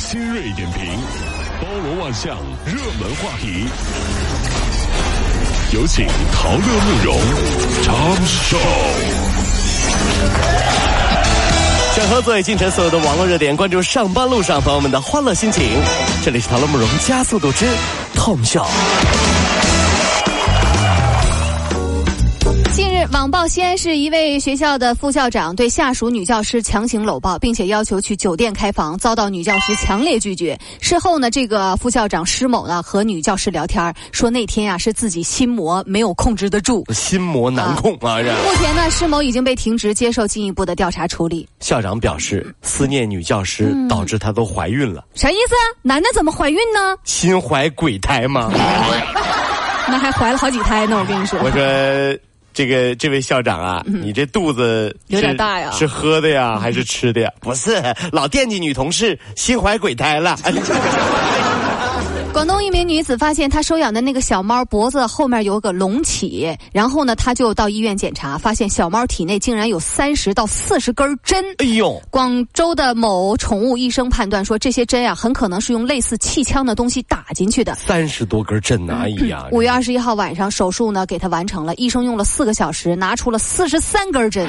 新锐点评，包罗万象，热门话题。有请陶乐慕容长寿。整合最近城所有的网络热点，关注上班路上朋友们的欢乐心情。这里是陶乐慕容加速度之痛笑。网曝西安市一位学校的副校长对下属女教师强行搂抱，并且要求去酒店开房，遭到女教师强烈拒绝。事后呢，这个副校长施某呢和女教师聊天，说那天呀是自己心魔没有控制得住，心魔难控啊！这目前呢，施某已经被停职，接受进一步的调查处理。校长表示，思念女教师导致她都怀孕了。啥意思？男的怎么怀孕呢？心怀鬼胎吗？那还怀了好几胎呢！我跟你说，我说。这个这位校长啊，你这肚子有点大呀？是喝的呀，还是吃的呀？不是，老惦记女同事，心怀鬼胎了。广东一名女子发现她收养的那个小猫脖子后面有个隆起，然后呢，她就到医院检查，发现小猫体内竟然有三十到四十根针。哎呦！广州的某宠物医生判断说，这些针呀，很可能是用类似气枪的东西打进去的。三十多根针呢！哎呀！五月二十一号晚上，手术呢给她完成了，医生用了四个小时，拿出了四十三根针。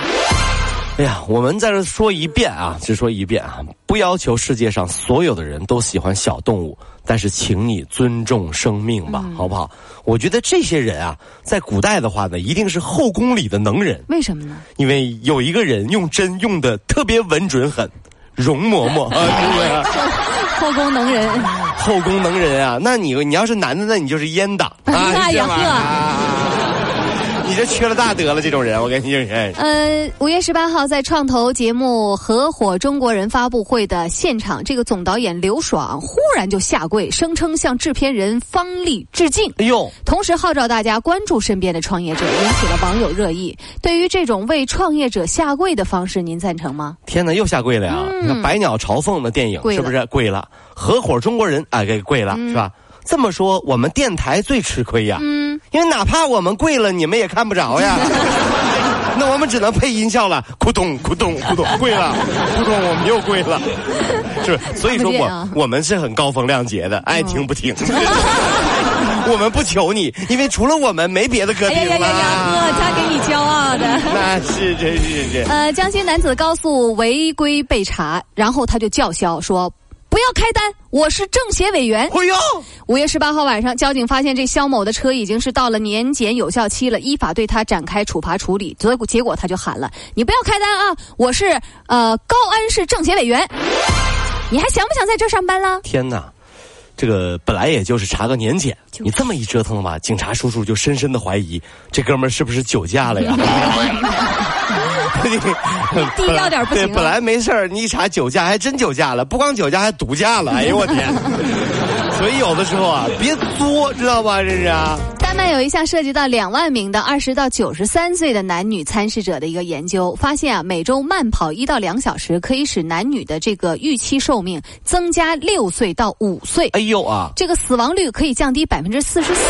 哎呀，我们在这说一遍啊，只说一遍啊，不要求世界上所有的人都喜欢小动物，但是请你尊重生命吧，好不好？我觉得这些人啊，在古代的话呢，一定是后宫里的能人。为什么呢？因为有一个人用针用的特别稳准狠，容嬷嬷啊，对不对？后宫能人，后宫能人啊，那你你要是男的，那你就是阉党 啊，那也呵。你这缺了大德了，这种人，我跟你说。呃，五月十八号在创投节目《合伙中国人》发布会的现场，这个总导演刘爽忽然就下跪，声称向制片人方丽致敬。哎呦！同时号召大家关注身边的创业者，引起了网友热议。对于这种为创业者下跪的方式，您赞成吗？天哪，又下跪了呀！你看《百鸟朝凤》的电影是不是跪了？《合伙中国人》啊，给跪了是吧？这么说，我们电台最吃亏呀。嗯，因为哪怕我们跪了，你们也看不着呀。那我们只能配音效了，咕咚咕咚咕咚，跪了，咕咚，我们又跪了。是，所以说我我们是很高风亮节的，爱听不听。我们不求你，因为除了我们没别的可听了。哎呀呀呀，哥，他给你骄傲的。那是真是是。呃，江西男子高速违规被查，然后他就叫嚣说。不要开单，我是政协委员。哎呦！五月十八号晚上，交警发现这肖某的车已经是到了年检有效期了，依法对他展开处罚处理。结果结果他就喊了：“你不要开单啊！我是呃高安市政协委员，你还想不想在这上班了？”天哪！这个本来也就是查个年检，你这么一折腾吧，警察叔叔就深深的怀疑这哥们儿是不是酒驾了呀？低调点不行。对，本来没事儿，你一查酒驾，还真酒驾了，不光酒驾，还毒驾了。哎呦我天！所以有的时候啊，别作，知道吧？这是。丹麦有一项涉及到两万名的二十到九十三岁的男女参试者的一个研究，发现啊，每周慢跑一到两小时，可以使男女的这个预期寿命增加六岁到五岁。哎呦啊！这个死亡率可以降低百分之四十四。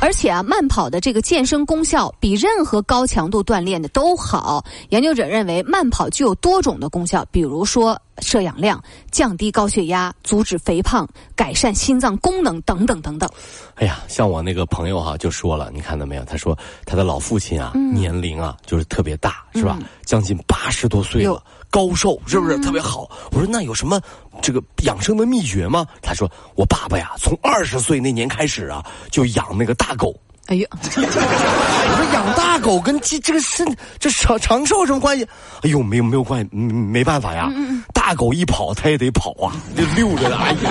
而且啊，慢跑的这个健身功效比任何高强度锻炼的都好。研究者认为，慢跑具有多种的功效，比如说摄氧量、降低高血压、阻止肥胖、改善心脏功能等等等等。哎呀，像我那个朋友哈就说了，你看到没有？他说他的老父亲啊，年龄啊就是特别大，是吧？将近八十多岁了。高寿是不是特别好？我说那有什么这个养生的秘诀吗？他说我爸爸呀，从二十岁那年开始啊，就养那个大狗。哎呀，我说养大狗跟这这个身这长长寿什么关系？哎呦，没有没有关系，没办法呀。大狗一跑，它也得跑啊，就溜着的。哎呀，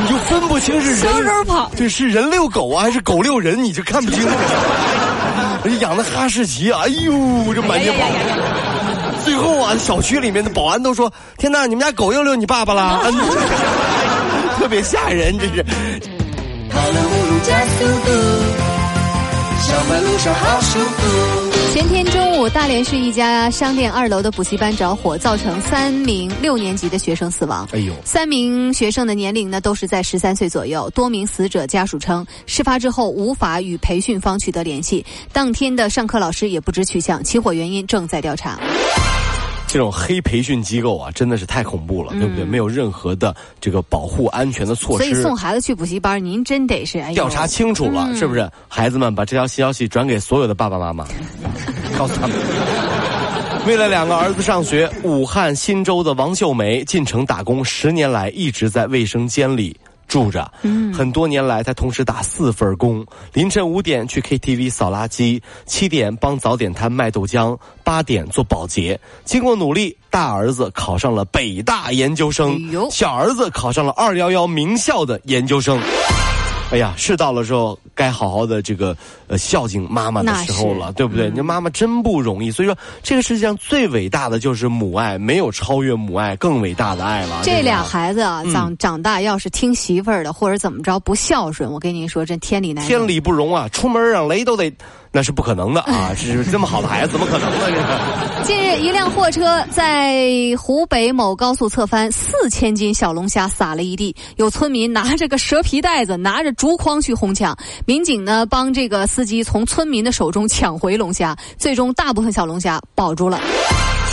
你就分不清是人跑，对，是人遛狗啊，还是狗遛人，你就看不清。养的哈士奇，哎呦，这满街跑。最后啊，小区里面的保安都说：“天哪，你们家狗又遛你爸爸了，特别吓人，这是。”前天中午，大连市一家商店二楼的补习班着火，造成三名六年级的学生死亡。哎呦，三名学生的年龄呢都是在十三岁左右。多名死者家属称，事发之后无法与培训方取得联系，当天的上课老师也不知去向。起火原因正在调查。这种黑培训机构啊，真的是太恐怖了，对不对？没有任何的这个保护安全的措施。所以送孩子去补习班，您真得是哎调查清楚了，是不是？孩子们把这条消息转给所有的爸爸妈妈，告诉他们。为了两个儿子上学，武汉新洲的王秀梅进城打工十年来一直在卫生间里。住着，嗯，很多年来，她同时打四份工：凌晨五点去 KTV 扫垃圾，七点帮早点摊卖豆浆，八点做保洁。经过努力，大儿子考上了北大研究生，小儿子考上了二幺幺名校的研究生。哎呀，是到了时候该好好的这个呃孝敬妈妈的时候了，对不对？你妈妈真不容易，所以说这个世界上最伟大的就是母爱，没有超越母爱更伟大的爱了。这俩孩子啊，长长大要是听媳妇儿的或者怎么着不孝顺，我跟您说，这天理难天理不容啊！出门让雷都得。那是不可能的啊！是这么好的孩子，怎么可能呢？这个。近日，一辆货车在湖北某高速侧翻，四千斤小龙虾撒了一地。有村民拿着个蛇皮袋子，拿着竹筐去哄抢。民警呢，帮这个司机从村民的手中抢回龙虾，最终大部分小龙虾保住了。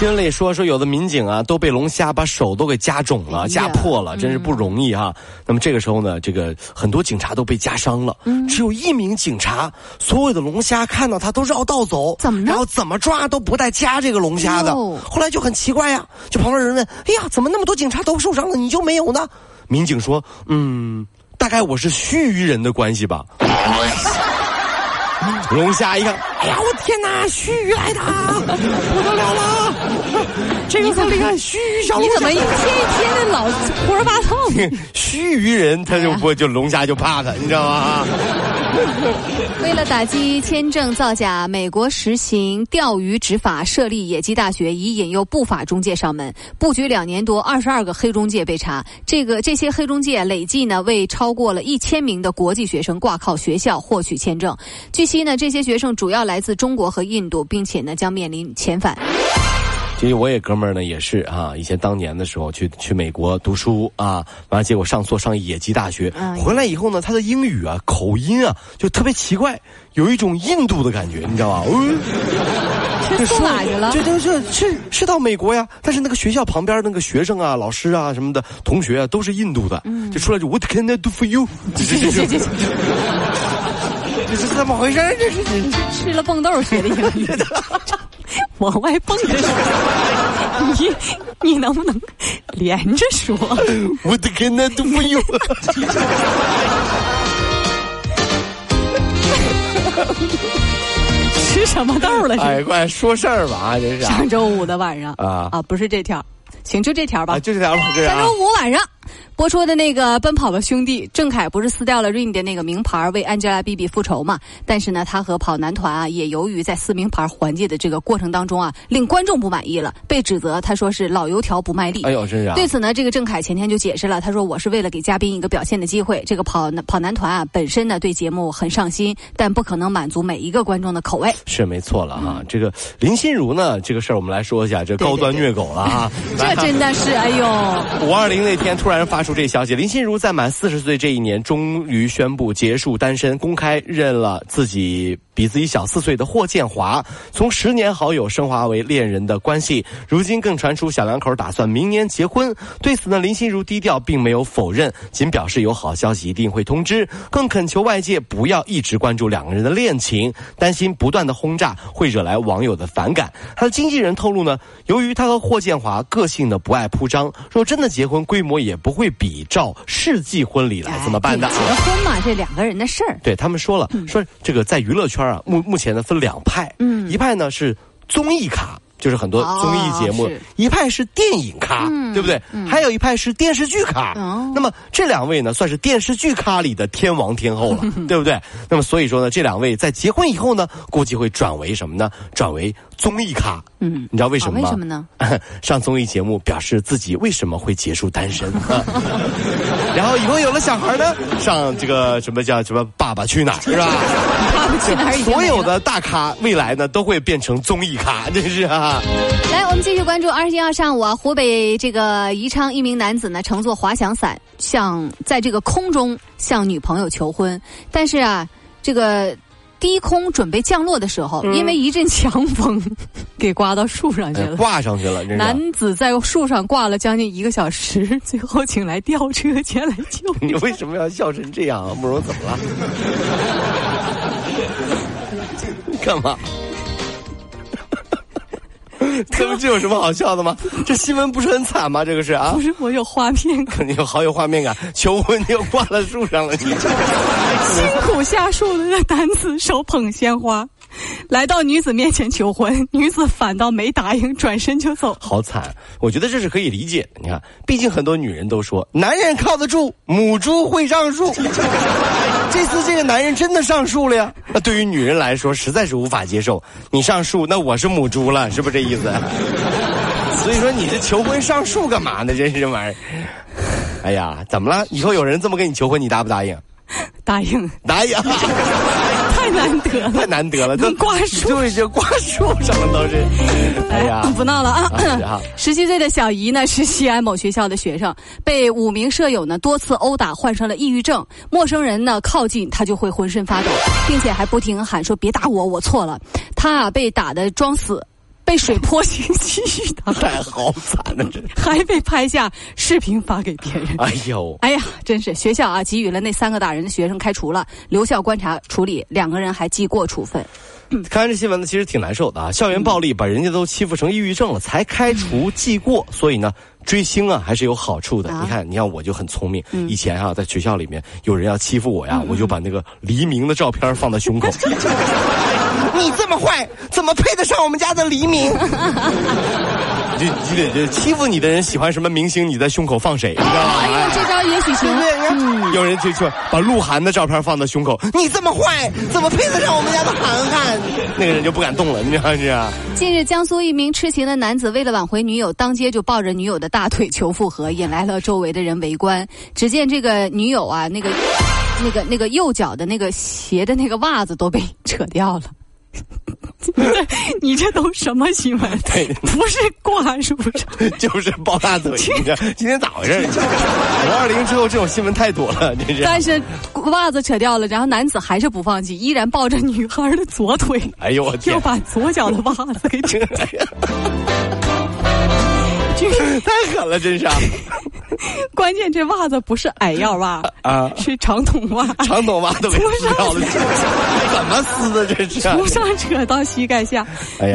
新闻里说说有的民警啊都被龙虾把手都给夹肿了、夹破了，真是不容易哈。那么这个时候呢，这个很多警察都被夹伤了，只有一名警察，所有的龙虾看到他都绕道走，怎么然后怎么抓都不带夹这个龙虾的。后来就很奇怪呀，就旁边人问：“哎呀，怎么那么多警察都受伤了，你就没有呢？”民警说：“嗯，大概我是须臾人的关系吧。”龙虾一看，哎呀，我天哪，须臾来的，不得了了！这个很厉害，须臾小龙虾，你怎么一天一天的老胡说八道？须臾人他就不就龙虾就怕他，你知道吗？为了打击签证造假，美国实行钓鱼执法，设立野鸡大学，以引诱不法中介上门。布局两年多，二十二个黑中介被查。这个这些黑中介累计呢，为超过了一千名的国际学生挂靠学校获取签证。据悉呢，这些学生主要来自中国和印度，并且呢将面临遣返。其实我也哥们儿呢，也是啊，以前当年的时候去去美国读书啊，完了结果上错上野鸡大学，回来以后呢，他的英语啊口音啊就特别奇怪，有一种印度的感觉，你知道吧？这说哪去了？这这这是是到美国呀，但是那个学校旁边那个学生啊、老师啊什么的同学啊都是印度的，就出来就 What can I do for you？这这这这这这是怎么回事？这 是吃了蹦豆学的英语。往外蹦着说，你你能不能连着说？我的天哪，都没有。吃什么豆了？哎，快说事儿吧啊！这是上周五的晚上啊啊，不是这条，行就这条吧，就这条吧。上周五晚上。播出的那个《奔跑吧兄弟》，郑恺不是撕掉了 Rain 的那个名牌为 Angelababy 复仇嘛？但是呢，他和跑男团啊，也由于在撕名牌环节的这个过程当中啊，令观众不满意了，被指责他说是老油条不卖力。哎呦，真是！对此呢，这个郑恺前天就解释了，他说我是为了给嘉宾一个表现的机会。这个跑跑男团啊，本身呢对节目很上心，但不可能满足每一个观众的口味。是没错了哈，这个林心如呢，这个事儿我们来说一下，这高端虐狗了啊！这真的是哎呦，五二零那天突然发出这消息，林心。如在满四十岁这一年，终于宣布结束单身，公开认了自己。比自己小四岁的霍建华，从十年好友升华为恋人的关系，如今更传出小两口打算明年结婚。对此呢，林心如低调，并没有否认，仅表示有好消息一定会通知，更恳求外界不要一直关注两个人的恋情，担心不断的轰炸会惹来网友的反感。他的经纪人透露呢，由于他和霍建华个性呢不爱铺张，若真的结婚，规模也不会比照世纪婚礼来怎么办的。结婚嘛，这两个人的事儿。对他们说了，说这个在娱乐圈。啊，目目前呢分两派，嗯，一派呢是综艺咖，就是很多综艺节目；一派是电影咖，对不对？还有一派是电视剧咖。那么这两位呢，算是电视剧咖里的天王天后了，对不对？那么所以说呢，这两位在结婚以后呢，估计会转为什么呢？转为综艺咖。嗯，你知道为什么吗？为什么呢？上综艺节目表示自己为什么会结束单身。然后以后有了小孩呢，上这个什么叫什么《爸爸去哪儿》是吧？爸爸去哪儿？所有的大咖未来呢都会变成综艺咖，真是啊！来，我们继续关注二十一号上午啊，湖北这个宜昌一名男子呢乘坐滑翔伞向在这个空中向女朋友求婚，但是啊，这个。低空准备降落的时候，因为一阵强风，给刮到树上去了，挂上去了。男子在树上挂了将近一个小时，最后请来吊车前来救。你为什么要笑成这样啊？慕容怎么了？干嘛？他们这有什么好笑的吗？这新闻不是很惨吗？这个是啊，不是我有画面，肯定好有画面感。求婚你又挂在树上了，你 辛苦下树的男子手捧鲜花，来到女子面前求婚，女子反倒没答应，转身就走。好惨！我觉得这是可以理解的。你看，毕竟很多女人都说，男人靠得住，母猪会上树。这次这个男人真的上树了呀！那对于女人来说，实在是无法接受。你上树，那我是母猪了，是不是这意思？所以说，你这求婚上树干嘛呢？真是这玩意儿。哎呀，怎么了？以后有人这么跟你求婚，你答不答应？答应，答应。太难得了，太难得了，都挂树，就已经挂树上了，都是。哎呀，不闹了啊！十七岁的小姨呢，是西安某学校的学生，被五名舍友呢多次殴打，患上了抑郁症。陌生人呢靠近，她就会浑身发抖，并且还不停喊说：“别打我，我错了。”她啊被打的装死。被水泼进去的，太好惨了！这还被拍下视频发给别人。哎呦，哎呀，真是学校啊，给予了那三个打人的学生开除了，留校观察处理，两个人还记过处分。看完这新闻呢，其实挺难受的啊！校园暴力把人家都欺负成抑郁症了，才开除记过，所以呢，追星啊还是有好处的。你看，你看我就很聪明，以前啊在学校里面有人要欺负我呀，我就把那个黎明的照片放在胸口。你这么坏，怎么配得上我们家的黎明？就你得就欺负你的人喜欢什么明星，你在胸口放谁？你知道吗？哎呦，这招也许行。嗯，有人就说把鹿晗的照片放在胸口，你这么坏，怎么配得上我们家的涵涵？那个人就不敢动了，你知道是啊。近日，江苏一名痴情的男子为了挽回女友，当街就抱着女友的大腿求复合，引来了周围的人围观。只见这个女友啊，那个那个那个右脚的那个鞋的那个袜子都被扯掉了。你这都什么新闻？对，不是挂树上，就是抱大腿。你这今天咋回事？五二零之后这种新闻太多了。但是袜子扯掉了，然后男子还是不放弃，依然抱着女孩的左腿。哎呦我天！又把左脚的袜子给扯掉。太狠了，真是！关键这袜子不是矮腰袜啊，是长筒袜，长筒袜都被扯掉了，怎么撕的？这是从上扯到膝盖下。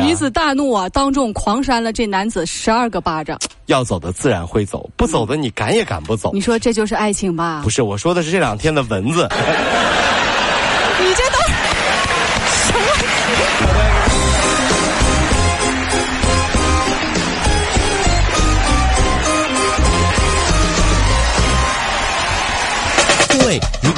女子大怒啊，当众狂扇了这男子十二个巴掌。要走的自然会走，不走的你赶也赶不走。你说这就是爱情吧？不是，我说的是这两天的蚊子。你这